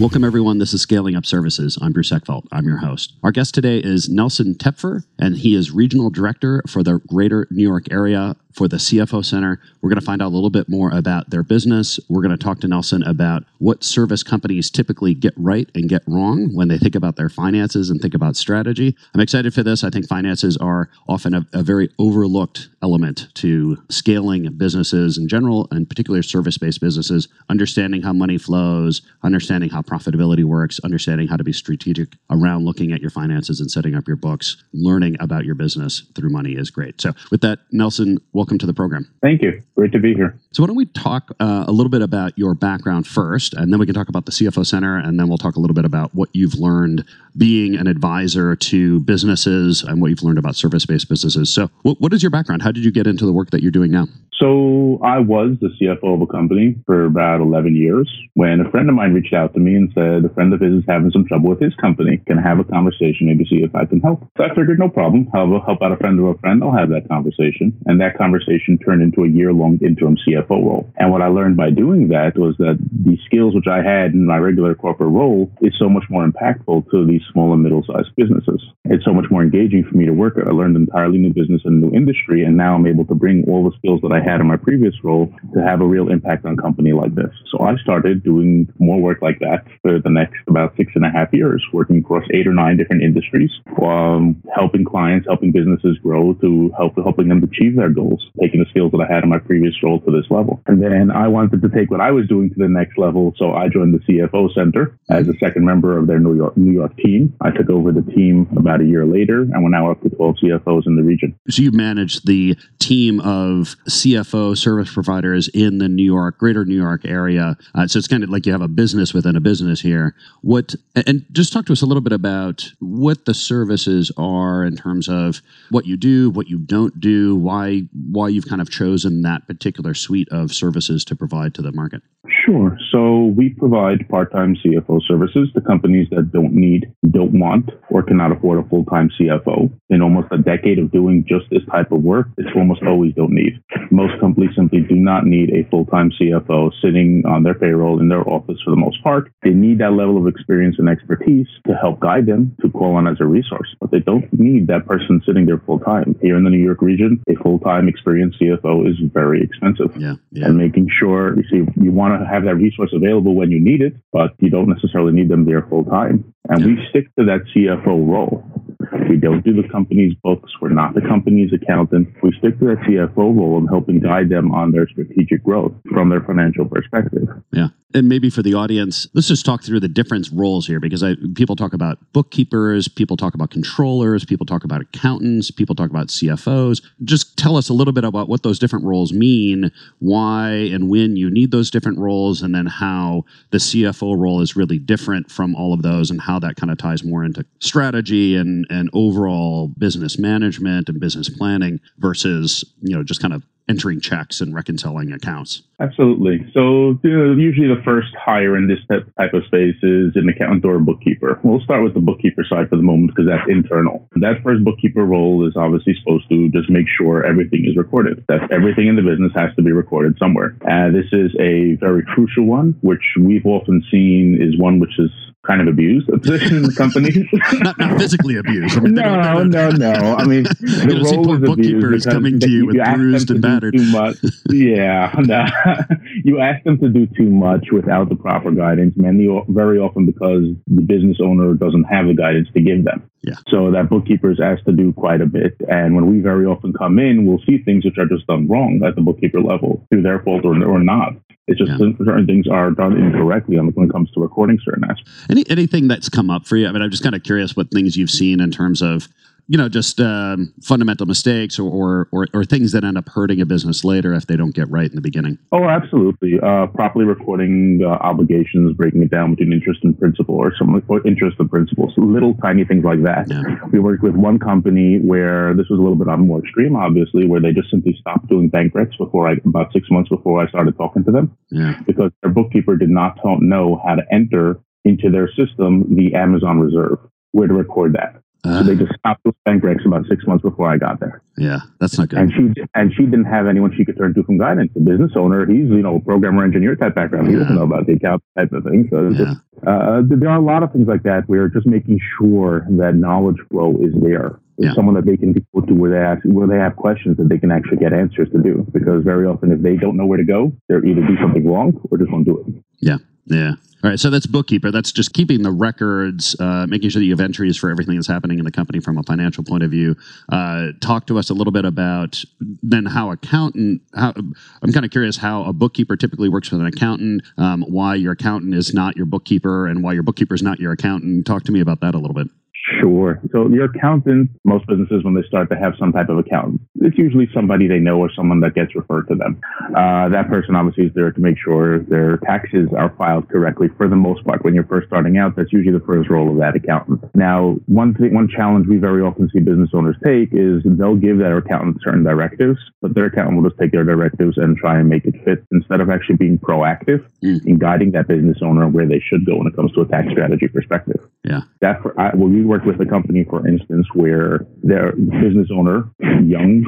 Welcome, everyone. This is Scaling Up Services. I'm Bruce Eckfeldt. I'm your host. Our guest today is Nelson Tepfer, and he is Regional Director for the Greater New York Area for the CFO Center. We're going to find out a little bit more about their business. We're going to talk to Nelson about what service companies typically get right and get wrong when they think about their finances and think about strategy. I'm excited for this. I think finances are often a, a very overlooked element to scaling businesses in general, and particularly service based businesses, understanding how money flows, understanding how profitability works, understanding how to be strategic around looking at your finances and setting up your books, learning about your business through money is great. So, with that, Nelson, welcome to the program. Thank you. Great to be here. So, why don't we talk uh, a little bit about your background first, and then we can talk about the CFO Center, and then we'll talk a little bit about what you've learned being an advisor to businesses and what you've learned about service based businesses. So, what, what is your background? How did you get into the work that you're doing now? So, I was the CFO of a company for about 11 years when a friend of mine reached out to me and said, A friend of his is having some trouble with his company. Can I have a conversation, maybe see if I can help? So, I figured, no problem. I'll help out a friend of a friend. I'll have that conversation. And that conversation turned into a year long interim CFO role. And what I learned by doing that was that the skills which I had in my regular corporate role is so much more impactful to these small and middle sized businesses. It's so much more engaging for me to work at. I learned entirely new business and new industry, and now I'm able to bring all the skills that I had in my previous role to have a real impact on a company like this. So I started doing more work like that for the next about six and a half years, working across eight or nine different industries, um, helping clients, helping businesses grow to help helping them achieve their goals, taking the skills that I had in my previous role to this level. And then I wanted to take what I was doing to the next level, so I joined the CFO Center as a second member of their New York New York team. I took over the team about a year later, and we're now up to 12 CFOs in the region. So you manage the team of CFO service providers in the New York, greater New York area. Uh, so it's kind of like you have a business within a business here. What and just talk to us a little bit about what the services are in terms of what you do, what you don't do, why why you've kind of chosen that particular suite of services to provide to the market. Sure. So we provide part-time CFO services to companies that don't need, don't want, or cannot afford a full-time CFO. In almost a decade of doing just this type of work, it's almost always don't need. Most companies simply do not need a full-time CFO sitting on their payroll in their office for the most part. They need that level of experience and expertise to help guide them to call on as a resource, but they don't need that person sitting there full-time. Here in the New York region, a full-time experienced CFO is very expensive. Yeah, yeah. And making sure you see you want to have that resource available when you need it, but you don't necessarily need them there full time. And we stick to that CFO role. We don't do the company's books. We're not the company's accountant. We stick to that CFO role and helping guide them on their strategic growth from their financial perspective. Yeah. And maybe for the audience, let's just talk through the different roles here because I, people talk about bookkeepers, people talk about controllers, people talk about accountants, people talk about CFOs. Just tell us a little bit about what those different roles mean, why and when you need those different roles, and then how the CFO role is really different from all of those and how that kind of ties more into strategy and, and overall business management and business planning versus, you know, just kind of entering checks and reconciling accounts. Absolutely. So usually the first hire in this type of space is an accountant or a bookkeeper. We'll start with the bookkeeper side for the moment because that's internal. That first bookkeeper role is obviously supposed to just make sure everything is recorded. That everything in the business has to be recorded somewhere. And this is a very crucial one, which we've often seen is one which is kind of abused a position in the company. not, not, physically abused. I mean, no, no, no. I mean, the role of bookkeeper is coming to you with bruised and battered. Too much. Yeah, no. you ask them to do too much without the proper guidance. Many, very often, because the business owner doesn't have the guidance to give them. Yeah. So that bookkeeper is asked to do quite a bit. And when we very often come in, we'll see things which are just done wrong at the bookkeeper level through their fault or, or not. It's just Yeah. certain things are done incorrectly on- when it comes to recording certain aspects. Any anything that's come up for you? I mean, I'm just kind of curious what things you've seen in terms of, you know, just um, fundamental mistakes or, or or or things that end up hurting a business later if they don't get right in the beginning. Oh, absolutely. Uh, properly recording uh, obligations, breaking it down between interest and principal, or some or interest and principal, so little tiny things like that. Yeah. We worked with one company where this was a little bit on more extreme, obviously, where they just simply stopped doing bank recs before I about six months before I started talking to them Yeah. because their bookkeeper did not know how to enter into their system the Amazon Reserve, where to record that. Uh, So they just stopped those bank recs about six months before I got there. yeah. That's not good. And she and she didn't have anyone she could turn to from guidance. The business owner, he's you know a programmer engineer type background. He doesn't know about the account type of thing. So Yeah. just, uh, there are a lot of things like that. We're just making sure that knowledge flow is there. Yeah. someone that they can go to where they ask where they have questions that they can actually get answers to do. Because very often, if they don't know where to go, they're either do something wrong or just won't do it. Yeah. Yeah. All right. So that's bookkeeper. That's just keeping the records, uh, making sure that you have entries for everything that's happening in the company from a financial point of view. Uh, talk to us a little bit about then how accountant. How I'm kind of curious how a bookkeeper typically works with an accountant. Um, why your accountant is not your bookkeeper, and why your bookkeeper is not your accountant. Talk to me about that a little bit. Sure. So your accountant, most businesses, when they start to have some type of accountant, it's usually somebody they know or someone that gets referred to them. Uh, that person obviously is there to make sure their taxes are filed correctly for the most part. When you're first starting out, that's usually the first role of that accountant. Now, one thing, one challenge we very often see business owners take is they'll give their accountant certain directives, but their accountant will just take their directives and try and make it fit instead of actually being proactive Mm. in guiding that business owner where they should go when it comes to a tax strategy perspective Yeah. that for, I, well, we worked with a company, for instance, where their business owner, young,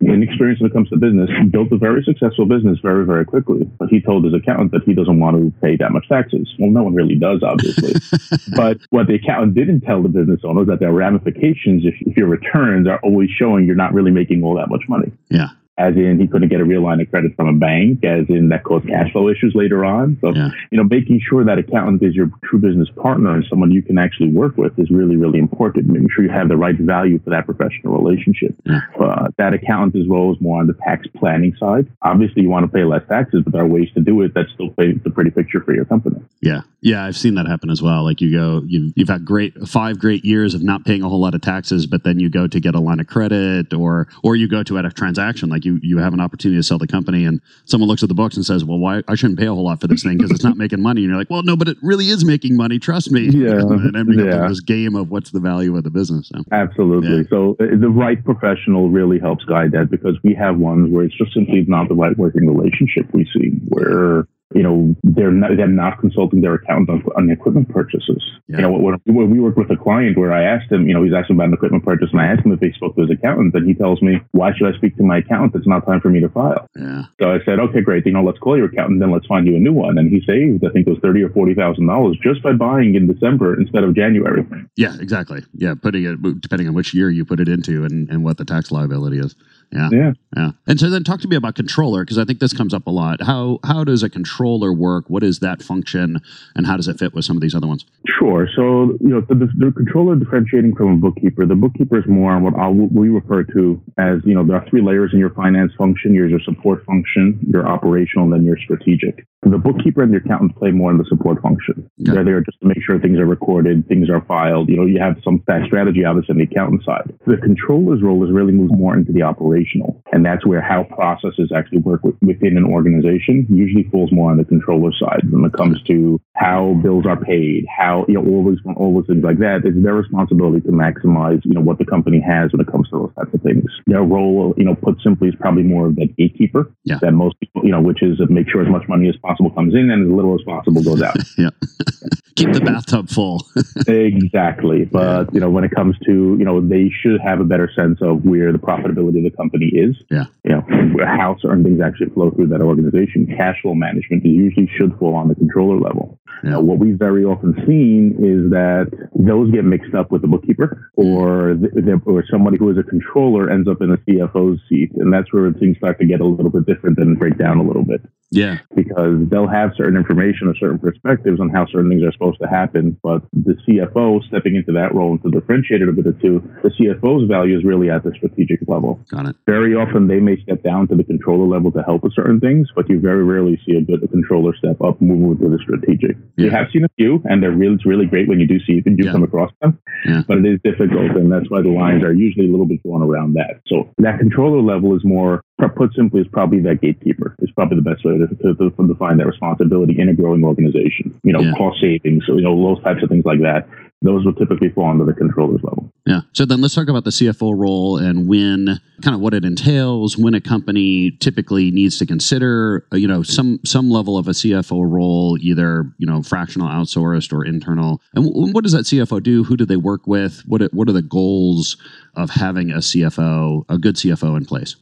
inexperienced when it comes to business, built a very successful business very, very quickly. But he told his accountant that he doesn't want to pay that much taxes. Well, no one really does, obviously. but what the accountant didn't tell the business owner is that there are ramifications if, if your returns are always showing you're not really making all that much money Yeah. As in he couldn't get a real line of credit from a bank, as in that caused cash flow issues later on. So, Yeah. you know, making sure that accountant is your true business partner and someone you can actually work with is really, really important. Making sure you have the right value for that professional relationship. Yeah. Uh, that accountant as well is more on the tax planning side. Obviously, you want to pay less taxes, but there are ways to do it that still paint the pretty picture for your company. Yeah, yeah, I've seen that happen as well. Like you go, you've you've had great five great years of not paying a whole lot of taxes, but then you go to get a line of credit, or or you go to at a transaction, like you you have an opportunity to sell the company, and someone looks at the books and says, "Well, why I shouldn't pay a whole lot for this thing because it's not making money," and you're like, "Well, no, but it really is making money. Trust me." Yeah, and ending up yeah. in this game of what's the value of the business. So, Absolutely. Yeah. So uh, the right professional really helps guide that because we have ones where it's just simply not the right working relationship we see where you know they're not they're not consulting their accountant on, on equipment purchases. Yeah. You know when, when we worked with a client where I asked him, you know, he's asking about an equipment purchase, and I asked him if he spoke to his accountant, and he tells me, "Why should I speak to my accountant? It's not time for me to file." yeah, So I said, "Okay, great. You know, let's call your accountant, then let's find you a new one." And he saved, I think, it was thirty or forty thousand dollars just by buying in December instead of January. yeah, exactly. Yeah, putting it depending on which year you put it into and and what the tax liability is. Yeah. Yeah. Yeah. And so then talk to me about controller because I think this comes up a lot. How how does a controller work? What is that function and how does it fit with some of these other ones? Sure. So, you know, the, the controller differentiating from a bookkeeper, the bookkeeper is more on what I'll, we refer to as, you know, there are three layers in your finance function. There's your support function, your operational, and then your strategic. The bookkeeper and the accountant play more in the support function. Okay. They're there just to make sure things are recorded, things are filed. You know, you have some tax strategy, obviously, on the accountant side. The controller's role is really moved more into the operational. And that's where how processes actually work with, within an organization usually falls more on the controller side when it comes to how bills are paid, how, you know, all those, all those things like that. It's their responsibility to maximize, you know, what the company has when it comes to those types of things. Their role, you know, put simply is probably more of that gatekeeper Yeah. that most people, you know, which is to make sure as much money as possible comes in and as little as possible goes out. Yeah. Keep the bathtub full. exactly. But, you know, when it comes to, you know, they should have a better sense of where the profitability of the company is. Yeah. You know, how certain things actually flow through that organization. Cash flow management usually should fall on the controller level. Now, what we've very often seen is that those get mixed up with the bookkeeper or mm-hmm. the, or somebody who is a controller ends up in a CFO's seat, and that's where things start to get a little bit different and break down a little bit. Yeah. Because they'll have certain information or certain perspectives on how certain things are supposed to happen, but the CFO stepping into that role and to differentiate it a bit or two, the CFO's value is really at the strategic level. Got it. Very often they may step down to the controller level to help with certain things, but you very rarely see a good controller step up moving to the strategic. Yeah. You have seen a few, and they're really, it's really great when you do see it and you yeah. come across them, yeah. but it is difficult, and that's why the lines are usually a little bit drawn around that. So that controller level is more put simply, is probably that gatekeeper. Is probably the best way to, to, to, define that responsibility in a growing organization. You know, cost savings, you know, those types of things like that. Those would typically fall under the controller's level. Yeah. So then let's talk about the CFO role and when, kind of what it entails, when a company typically needs to consider, uh, you know, some some level of a CFO role, either you know, fractional, outsourced, or internal. And what does that CFO do? Who do they work with? What what are the goals of having a CFO, a good CFO in place?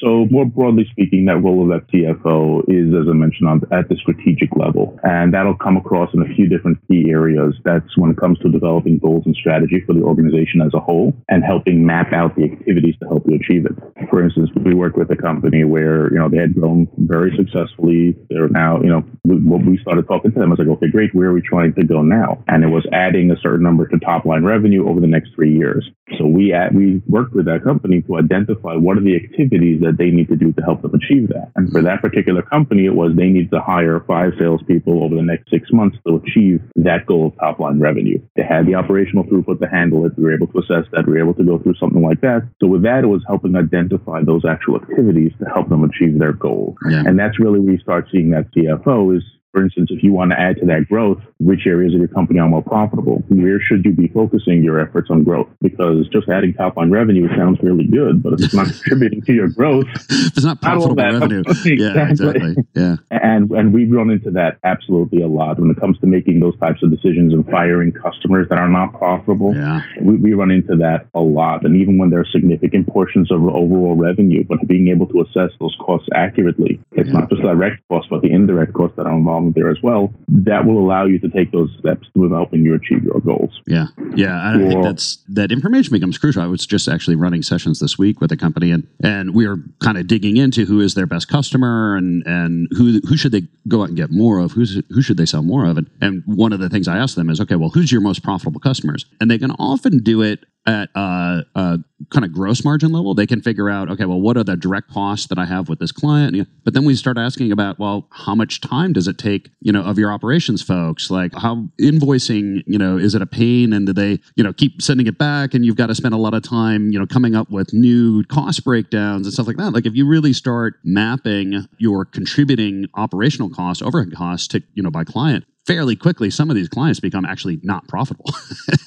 So, more broadly speaking, that role of CFO is, as I mentioned, on, at the strategic level. And that'll come across in a few different key areas. That's when it comes to developing goals and strategy for the organization as a whole and helping map out the activities to help you achieve it. For instance, we worked with a company where, you know, they had grown very successfully. They're now, you know, when we started talking to them, was like, okay, great. Where are we trying to go now? And it was adding a certain number to top line revenue over the next three years. So we, at, we worked with that company to identify what are the activities that they need to do to help them achieve that. And for that particular company, it was they need to hire five salespeople over the next six months to achieve that goal of top line revenue. They had the operational throughput to handle it. We were able to assess that. We were able to go through something like that. So with that, it was helping identify those actual activities to help them achieve their goal. Yeah. And that's really where you start seeing that CFO is for instance, if you want to add to that growth, which areas of your company are more profitable? Where should you be focusing your efforts on growth? Because just adding top line revenue sounds really good, but if it's not contributing to your growth, it's not profitable not revenue. exactly. Yeah, exactly. Yeah. And and we've run into that absolutely a lot when it comes to making those types of decisions and firing customers that are not profitable. Yeah. We, we run into that a lot. And even when there are significant portions of overall revenue, but being able to assess those costs accurately, it's yeah. not just direct costs, but the indirect costs that are involved there as well, that will allow you to take those steps to helping you achieve your goals. Yeah, yeah, I or, think that's that information becomes crucial. I was just actually running sessions this week with a company, and and we were kind of digging into who is their best customer and and who who should they go out and get more of, who's who should they sell more of, and and one of the things I asked them is, okay, well, who's your most profitable customers, and they can often do it at uh, uh, a, a, kind of gross margin level, they can figure out, okay, well, what are the direct costs that I have with this client? But then we start asking about, well, how much time does it take, you know, of your operations folks? Like how invoicing, you know, is it a pain and do they, you know, keep sending it back and you've got to spend a lot of time, you know, coming up with new cost breakdowns and stuff like that. Like if you really start mapping your contributing operational costs, overhead costs to, you know, by client, fairly quickly, some of these clients become actually not profitable.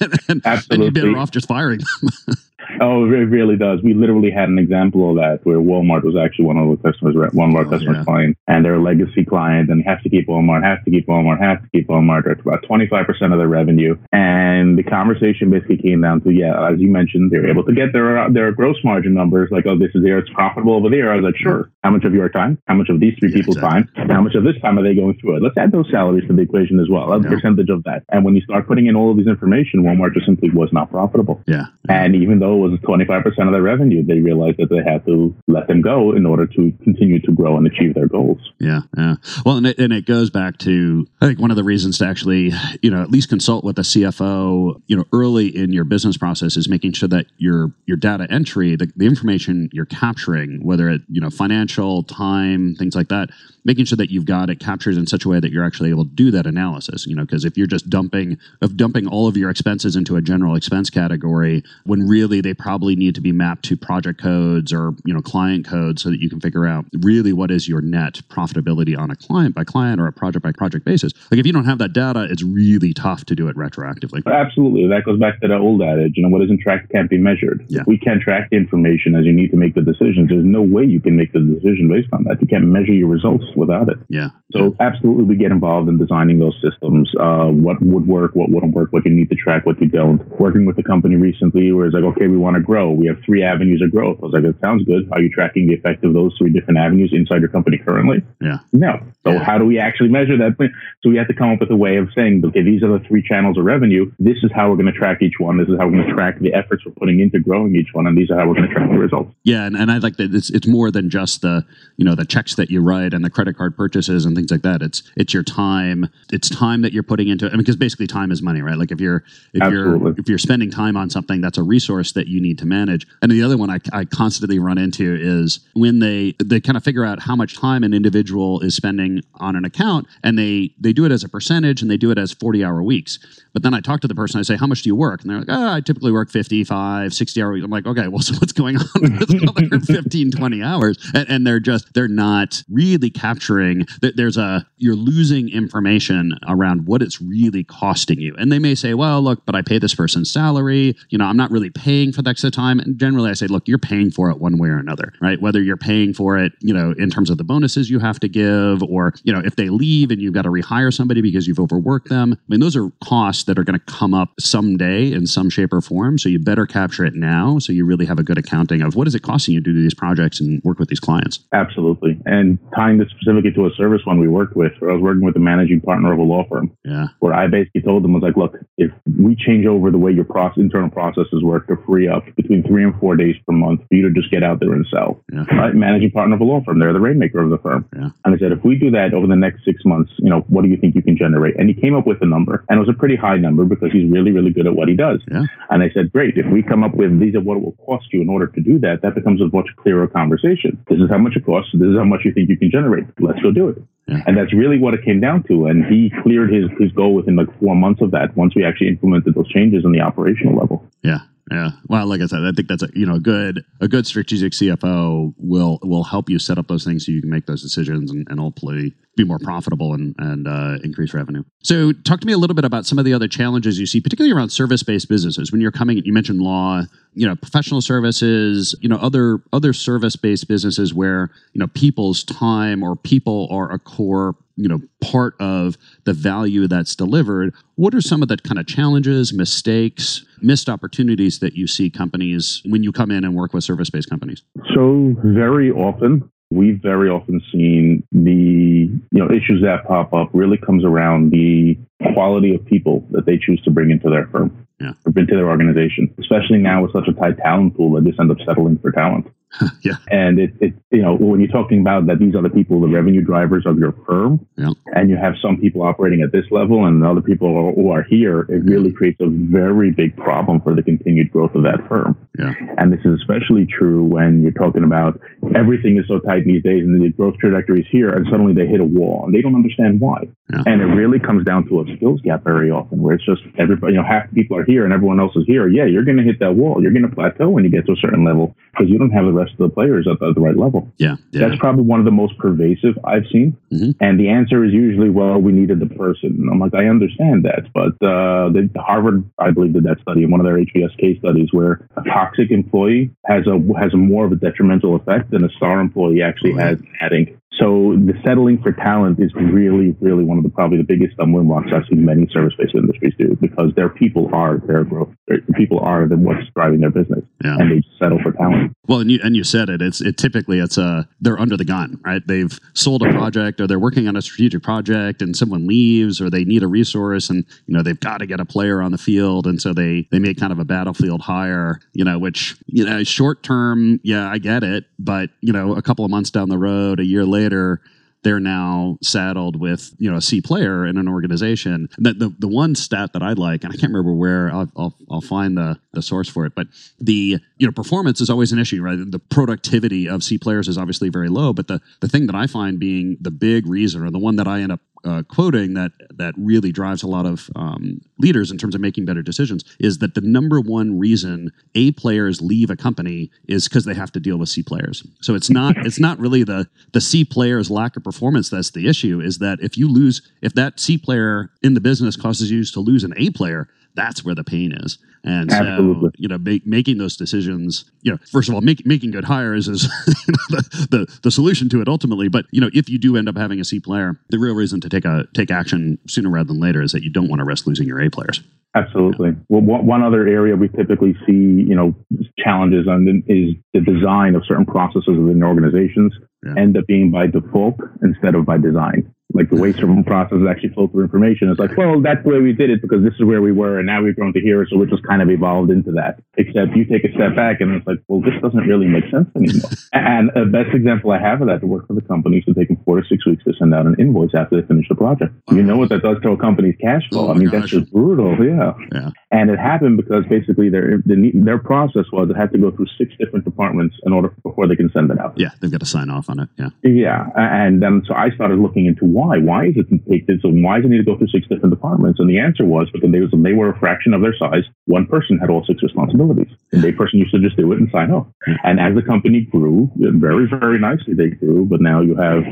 and, Absolutely. And you're better off just firing them. Oh, it really does. We literally had an example of that where Walmart was actually one of the customers, one of our oh, customers' yeah. clients, and they're a legacy client, and have to keep Walmart, have to keep Walmart, have to keep Walmart. It's about 25% of their revenue. And the conversation basically came down to, yeah, as you mentioned, they're able to get their their gross margin numbers, like, oh, this is there, it's profitable over there. I was like, sure. How much of your time? How much of these three people's exactly. time? How much of this time are they going through it? Let's add those salaries to the equation as well, a yeah. percentage of that. And when you start putting in all of these information, Walmart just simply was not profitable. Yeah. And even though it was 25% of their revenue, they realized that they had to let them go in order to continue to grow and achieve their goals. Yeah, yeah. Well, and it, and it goes back to I think one of the reasons to actually you know at least consult with a CFO you know early in your business process is making sure that your your data entry, the, the information you're capturing, whether it you know financial, time, things like that, making sure that you've got it captured in such a way that you're actually able to do that analysis. You know, because if you're just dumping of dumping all of your expenses into a general expense category when really they probably need to be mapped to project codes or you know client codes so that you can figure out really what is your net profitability on a client by client or a project by project basis. Like if you don't have that data, it's really tough to do it retroactively. Absolutely, that goes back to the old adage. You know, what isn't tracked can't be measured. Yeah. We can't track the information as you need to make the decisions. There's no way you can make the decision based on that. You can't measure your results without it. Yeah. So absolutely, we get involved in designing those systems. Uh, what would work, what wouldn't work, what you need to track, what you don't. Working with the company recently, where it's like, okay, we want to grow. We have three avenues of growth. I was like, that sounds good. Are you tracking the effect of those three different avenues inside your company currently? Yeah. No. So Yeah. how do we actually measure that? So we have to come up with a way of saying, okay, these are the three channels of revenue. This is how we're going to track each one. This is how we're going to track the efforts we're putting into growing each one, and these are how we're going to track the results. Yeah, and, and I like that it's it's more than just the you know the checks that you write and the credit card purchases and things like that. It's it's your time. It's time that you're putting into. I mean, because basically time is money, right? Like if you're if Absolutely. you're if you're spending time on something, that's a resource that you need to manage. And the other one I, I constantly run into is when they they kind of figure out how much time an individual is spending on an account, and they they do it as a percentage and they do it as 40 hour weeks. But then I talk to the person, I say, how much do you work? And they're like, oh, I typically work 55, 60 hour weeks. I'm like, okay, well, so what's going on with the other 15, 20 hours? And, and they're just, they're not really capturing, that there's a, you're losing information around what it's really costing you. And they may say, well, look, but I pay this person's salary. You know, I'm not really paying for the extra time. And generally I say, look, you're paying for it one way or another, right? Whether you're paying for it, you know, in terms of the bonuses you have to give, or, you know, if they leave and you've got to rehire somebody because you've overworked them. I mean, those are costs that are going to come up someday in some shape or form. So you better capture it now so you really have a good accounting of what is it costing you to do these projects and work with these clients. Absolutely. And tying this specifically to a service one we worked with, where I was working with the managing partner of a law firm, Yeah. where I basically told them, I was like, look, if we change over the way your process, internal processes work to free up between three and four days per month for you to just get out there and sell. Yeah. Right? Managing partner of a law firm. They're the rainmaker of the firm. Yeah. And I said, if we do that over the next six months, you know, what do you think you can generate? And he came up with a number. And it was a pretty high number because he's really, really good at what he does. Yeah. And I said, great. If we come up with these are what it will cost you in order to do that, that becomes a much clearer conversation. This is how much it costs. This is how much you think you can generate. Let's go do it. Yeah. And that's really what it came down to. And he cleared his, his goal within like four months of that once we actually implemented those changes on the operational level. Yeah. Yeah. Well, like I said, I think that's a you know a good a good strategic CFO will will help you set up those things so you can make those decisions and, and hopefully be more profitable and and uh, increase revenue. So, talk to me a little bit about some of the other challenges you see, particularly around service based businesses. When you're coming, you mentioned law, you know, professional services, you know, other other service based businesses where you know people's time or people are a core you know part of the value that's delivered what are some of the kind of challenges mistakes missed opportunities that you see companies when you come in and work with service-based companies? So very often, we've very often seen the you know issues that pop up really comes around the quality of people that they choose to bring into their firm Yeah. into their organization, especially now with such a tight talent pool that just end up settling for talent. yeah And it, it, you know, when you're talking about that these are the people, the revenue drivers of your firm, Yeah. and you have some people operating at this level and other people who are- who are here, it really creates a very big problem for the continued growth of that firm. yeah And this is especially true when you're talking about everything is so tight these days and the growth trajectory is here and suddenly they hit a wall and they don't understand why. Yeah. And it really comes down to a skills gap very often where it's just everybody, you know, half the people are here and everyone else is here. Yeah, you're going to hit that wall. You're going to plateau when you get to a certain level because you don't have the rest of the players at the, right level. yeah yeah That's probably one of the most pervasive I've seen. Mhm. And the answer is usually, well, we needed the person. And I'm like, I understand that. But uh, the, Harvard, I believe, did that study in one of their HBS case studies where a toxic employee has a has more of a detrimental effect than a star employee actually Right. has adding. So the settling for talent is really, really one of the probably the biggest stumbling blocks I've seen many service-based industries do because their people are their growth. People are the what's driving their business, Yeah. and they settle for talent. Well, and you and you said it. It's it typically it's a they're under the gun, right? They've sold a project or they're working on a strategic project, and someone leaves or they need a resource, and you know they've got to get a player on the field, and so they they make kind of a battlefield hire, you know, which you know short term, yeah, I get it, but you know a couple of months down the road, a year later. They're now saddled with you know a C player in an organization. The, the the one stat that I like, and I can't remember where I'll, I'll I'll find the the source for it, but the you know performance is always an issue, right? The productivity of C players is obviously very low, but the the thing that I find being the big reason, or the one that I end up uh, quoting that that really drives a lot of um, leaders in terms of making better decisions is that the number one reason A players leave a company is because they have to deal with C players. So it's not it's not really the the C player's lack of performance that's the issue. Is that if you lose if that C player in the business causes you to lose an A player, that's where the pain is. And Absolutely. so, you know, make, making those decisions, you know, first of all, make, making good hires is you know, the, the, the solution to it ultimately. But, you know, if you do end up having a C player, the real reason to take a take action sooner rather than later is that you don't want to risk losing your A players. Absolutely. Well, one one other area we typically see, you know, challenges on is the design of certain processes within organizations Yeah. end up being by default instead of by design. Like the way certain processes actually flow through information. It's like, well, that's the way we did it because this is where we were, and now we've grown to here, so we're just kind of evolved into that. Except you take a step back, and it's like, well, this doesn't really make sense anymore. and the best example I have of that to work for the companies to taking four to six weeks to send out an invoice after they finish the project. You know what that does to a company's cash flow? Oh I mean, my that's just brutal. Yeah. Yeah. And it happened because basically their their process was it had to go through six different departments in order before they can send it out. Yeah. They've got to sign off on it. Yeah. Yeah, and then so I started looking into why. Why is it take this? So why does it need to go through six different departments? And the answer was because they was they were a fraction of their size. One person had all six responsibilities, and the person used to just do it and sign off. And as the company grew, very very nicely they grew. But now you have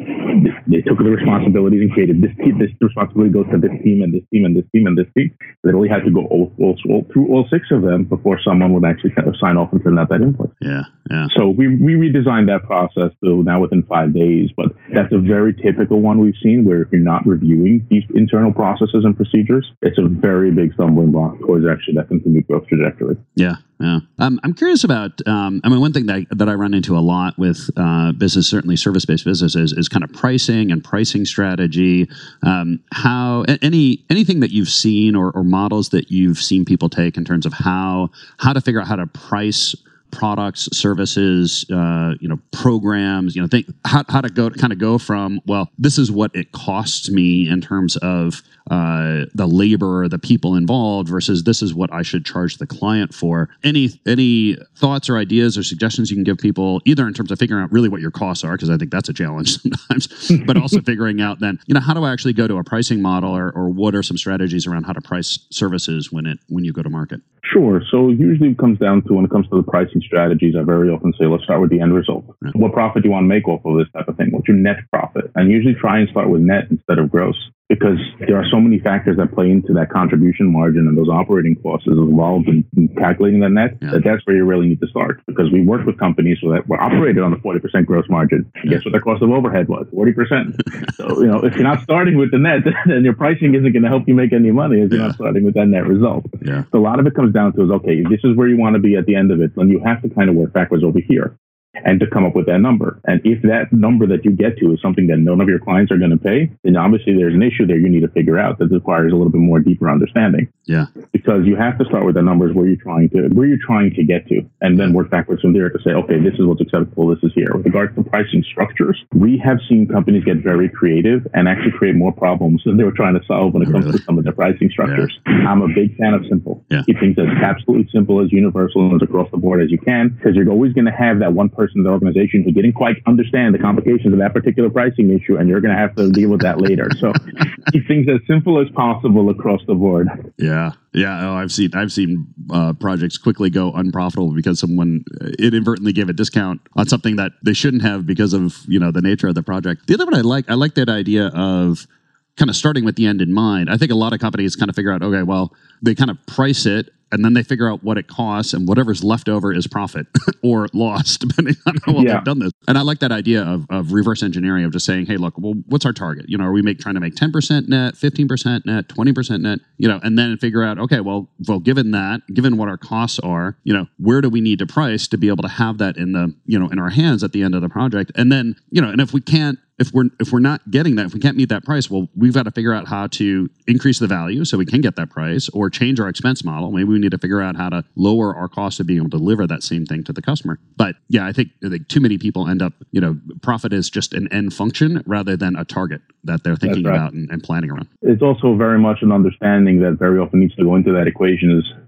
they took the responsibilities and created this team. This responsibility goes to this team and this team and this team and this team. They really had to go all, all, all through all six of them before someone would actually kind of sign off and send out that invoice. Yeah. Yeah. So we, we redesigned that process to now within five days, but that's a very typical one we've seen where if you're not reviewing these internal processes and procedures, it's a very big stumbling block towards actually that continued growth trajectory. Yeah, yeah. Um, I'm curious about. Um, I mean, one thing that I, that I run into a lot with uh, business, certainly service-based businesses, is kind of pricing and pricing strategy. Um, how any anything that you've seen or, or models that you've seen people take in terms of how how to figure out how to price products, services, uh, you know, programs, you know, think how, how to go kind of go from well, this is what it costs me in terms of uh, the labor, the people involved, versus this is what I should charge the client for. Any any thoughts or ideas or suggestions you can give people, either in terms of figuring out really what your costs are, because I think that's a challenge sometimes, but also figuring out then, you know, how do I actually go to a pricing model, or, or what are some strategies around how to price services when it when you go to market? Sure. So usually it comes down to when it comes to the pricing strategies, I very often say, let's start with the end result. What profit do you want to make off of this type of thing? What's your net profit? And usually try and start with net instead of gross because there are so many factors that play into that contribution margin and those operating costs involved in, in calculating the net. Yeah. That that's where you really need to start because we work with companies so that were operated on the 40% gross margin. And guess what their cost of overhead was? 40%. so, you know, if you're not starting with the net, then your pricing isn't going to help you make any money if you're Yeah. not starting with that net result. Yeah. So a lot of it comes down to is okay, this is where you want to be at the end of it, then you have to kind of work backwards over here and to come up with that number. And if that number that you get to is something that none of your clients are going to pay, then obviously there's an issue there you need to figure out that requires a little bit more deeper understanding. Yeah. Because you have to start with the numbers where you're trying to where you're trying to get to, and then work backwards from there to say, okay, this is what's acceptable, this is here. With regards to pricing structures, we have seen companies get very creative and actually create more problems than they were trying to solve when it comes Really? to some of their pricing structures. I'm a big fan of simple. Yeah. Keep things as absolutely simple as universal and as across the board as you can, because you're always going to have that one person in the organization who didn't quite understand the complications of that particular pricing issue, and you're going to have to deal with that later. So keep things as simple as possible across the board. Yeah, yeah. Oh, I've seen I've seen uh, projects quickly go unprofitable because someone uh, inadvertently gave a discount on something that they shouldn't have because of you know the nature of the project. The other one I like I like that idea of kind of starting with the end in mind. I think a lot of companies kind of figure out okay, well they kind of price it and then they figure out what it costs and whatever's left over is profit or loss depending on how well Yeah. they've done this. And I like that idea of, of reverse engineering of just saying, hey, look, well, what's our target? You know, are we make trying to make 10% net, 15% net, 20% net, you know, and then figure out, okay, well, well, given that, given what our costs are, you know, where do we need to price to be able to have that in the, you know, in our hands at the end of the project? And then, you know, and if we can't if we're if we're not getting that, if we can't meet that price, well, we've got to figure out how to increase the value so we can get that price, or change our expense model. Maybe we need to figure out how to lower our cost of being able to deliver that same thing to the customer. But yeah, I think I think too many people end up, you know, profit is just an end function rather than a target that they're thinking right. about and, and planning around. It's also very much an understanding that very often needs to go into that equation is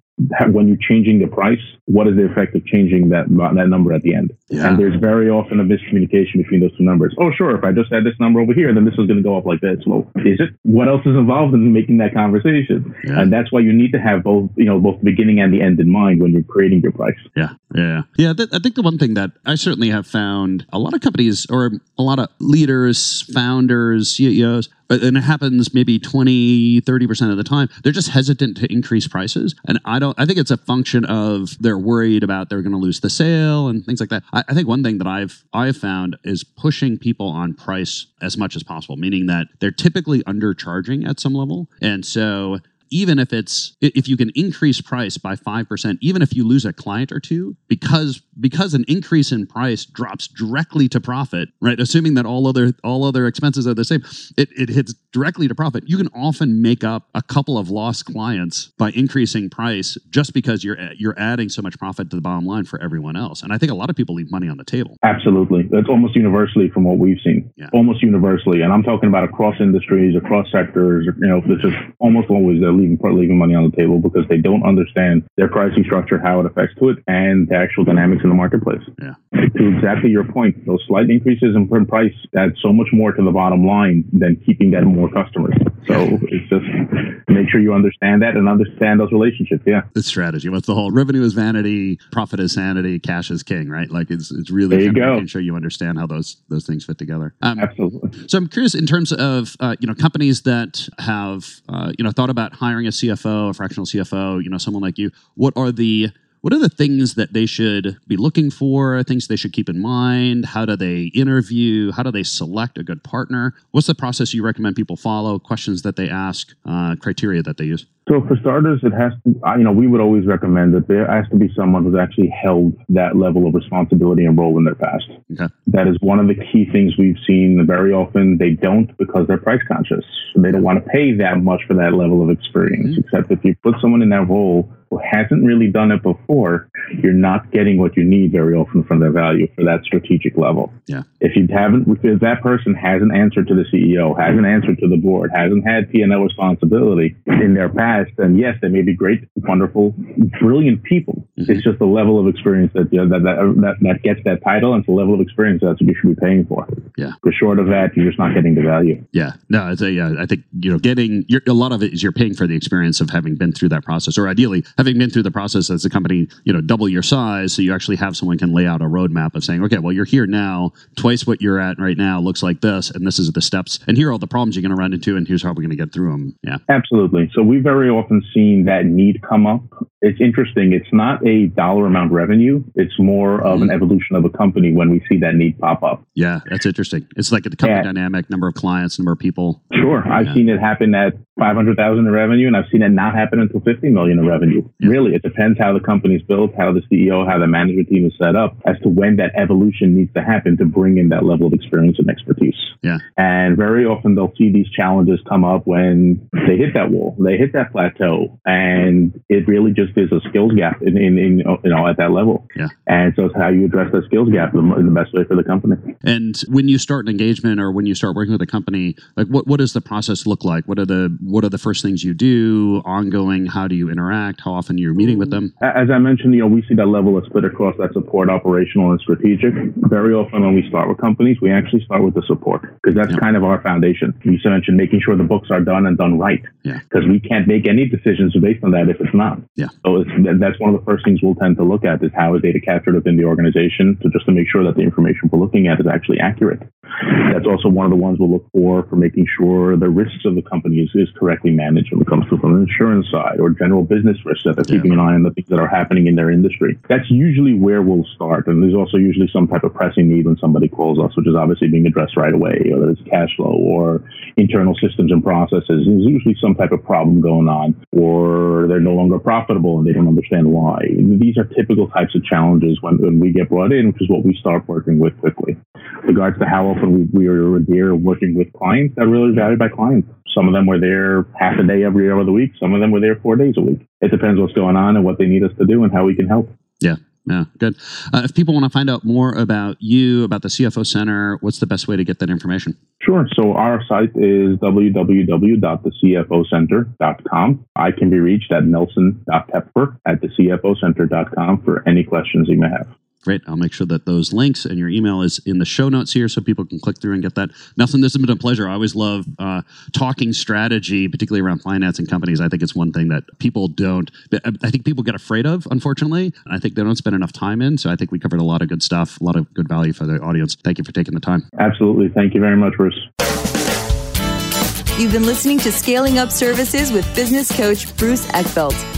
when you're changing the price, what is the effect of changing that that number at the end? Yeah. And there's very often a miscommunication between those two numbers. Oh, sure, if I just add this number over here, then this is going to go up like this. Well, is it? What else is involved in making that conversation? Yeah. And that's why you need to have both, you know, both the beginning and the end in mind when you're creating your price. Yeah, yeah, yeah. Th- I think the one thing that I certainly have found a lot of companies or a lot of leaders, founders, CEOs then it happens maybe 20, 30% of the time. They're just hesitant to increase prices. And I don't, I think it's a function of they're worried about they're going to lose the sale and things like that. I, I think one thing that I've, I've found is pushing people on price as much as possible, meaning that they're typically undercharging at some level. And so even if it's if you can increase price by 5% even if you lose a client or two because because an increase in price drops directly to profit right? Assuming that all other all other expenses are the same it, it hits directly to profit. You can often make up a couple of lost clients by increasing price just because you're you're adding so much profit to the bottom line for everyone else. And i think a lot of people leave money on the table. Absolutely. That's almost universally from what we've seen. Yeah. almost universally. And i'm talking about across industries across sectors you know it's just almost always they're leaving leaving money on the table because they don't understand their pricing structure how it affects to it and the actual dynamics in the marketplace. Yeah. To exactly your point those slight increases in price add so much more to the bottom line than keeping that more customers. so it's just make sure you understand that and understand those relationships yeah. The strategy. What's the whole revenue is vanity profit is sanity cash is king right? Like it's, it's really there you go. making sure you understand how those those things fit together. Um, absolutely. so i'm curious in terms of uh, you know companies that have uh, you know thought about hiring a CFO, a fractional CFO, you know, someone like you, what are the what are the things that they should be looking for things they should keep in mind? How do they interview? How do they select a good partner? What's the process you recommend people follow? Questions that they ask uh, criteria that they use so for starters, it has to, you know, we would always recommend that there has to be someone who's actually held that level of responsibility and role in their past. Okay. That is one of the key things we've seen. Very often they don't because they're price conscious. They don't want to pay that much for that level of experience. Mm-hmm. Except if you put someone in that role who hasn't really done it before, you're not getting what you need very often from their value for that strategic level. Yeah. If you haven't, if that person hasn't answered to the CEO, hasn't answered to the board, hasn't had P&L responsibility in their past, and yes, they may be great, wonderful, brilliant people. Mm-hmm. It's just the level of experience that, you know, that, that, that, that gets that title and it's the level of experience that's what you should be paying for. Yeah. Because short of that, you're just not getting the value. Yeah. No, it's a, yeah, I think, you know, getting a lot of it is you're paying for the experience of having been through that process, or ideally having been through the process as a company, you know, double your size. So you actually have someone can lay out a roadmap of saying, okay, well, you're here now, twice what you're at right now looks like this, and this is the steps, and here are all the problems you're going to run into, and here's how we're going to get through them. Yeah. Absolutely. So we very very often seen that need come up. It's interesting. It's not a dollar amount revenue. It's more of an mm-hmm. evolution of a company when we see that need pop up. Yeah, that's interesting. It's like the company yeah. dynamic, number of clients, number of people. Sure. I've yeah. seen it happen at 500,000 in revenue and I've seen it not happen until 50 million in revenue. Yeah. Really, it depends how the company's built, how the CEO, how the management team is set up as to when that evolution needs to happen to bring in that level of experience and expertise. Yeah. And very often they'll see these challenges come up when they hit that wall, they hit that plateau, and it really just is a skills gap in, in, in you know at that level. Yeah. And so it's how you address that skills gap in the best way for the company. And when you start an engagement or when you start working with a company, like what what does the process look like? What are the what are the first things you do? Ongoing, how do you interact? How often you're meeting with them? As I mentioned, you know, we see that level of split across that support, operational and strategic. Very often when we start with companies, we actually start with the support because that's yep. kind of our foundation. You mentioned making sure the books are done and done right. Yeah. Because we can't make any decisions based on that if it's not. Yeah. So it's, that's one of the first things we'll tend to look at is how is data captured within the organization to just to make sure that the information we're looking at is actually accurate. That's also one of the ones we'll look for for making sure the risks of the company is, is correctly managed when it comes to from an insurance side or general business risks that they're yeah. keeping an eye on the things that are happening in their industry. That's usually where we'll start. And there's also usually some type of pressing need when somebody calls us, which is obviously being addressed right away, whether it's cash flow or internal systems and processes. There's usually some type of problem going on or they're no longer profitable and they don't understand why. These are typical types of challenges when, when we get brought in, which is what we start working with quickly. Regards to how often we, we are there working with clients that are really valued by clients. Some of them were there half a day every hour of the week. Some of them were there four days a week. It depends what's going on and what they need us to do and how we can help. Yeah. Yeah, good. Uh, if people want to find out more about you, about the CFO Center, what's the best way to get that information? Sure. So our site is www.thecfocenter.com. I can be reached at nelson.tepfer at thecfocenter.com for any questions you may have. Great. I'll make sure that those links and your email is in the show notes here so people can click through and get that. Nelson, this has been a pleasure. I always love uh, talking strategy, particularly around finance and companies. I think it's one thing that people don't, I think people get afraid of, unfortunately. I think they don't spend enough time in. So I think we covered a lot of good stuff, a lot of good value for the audience. Thank you for taking the time. Absolutely. Thank you very much, Bruce. You've been listening to Scaling Up Services with business coach Bruce Eckfeldt.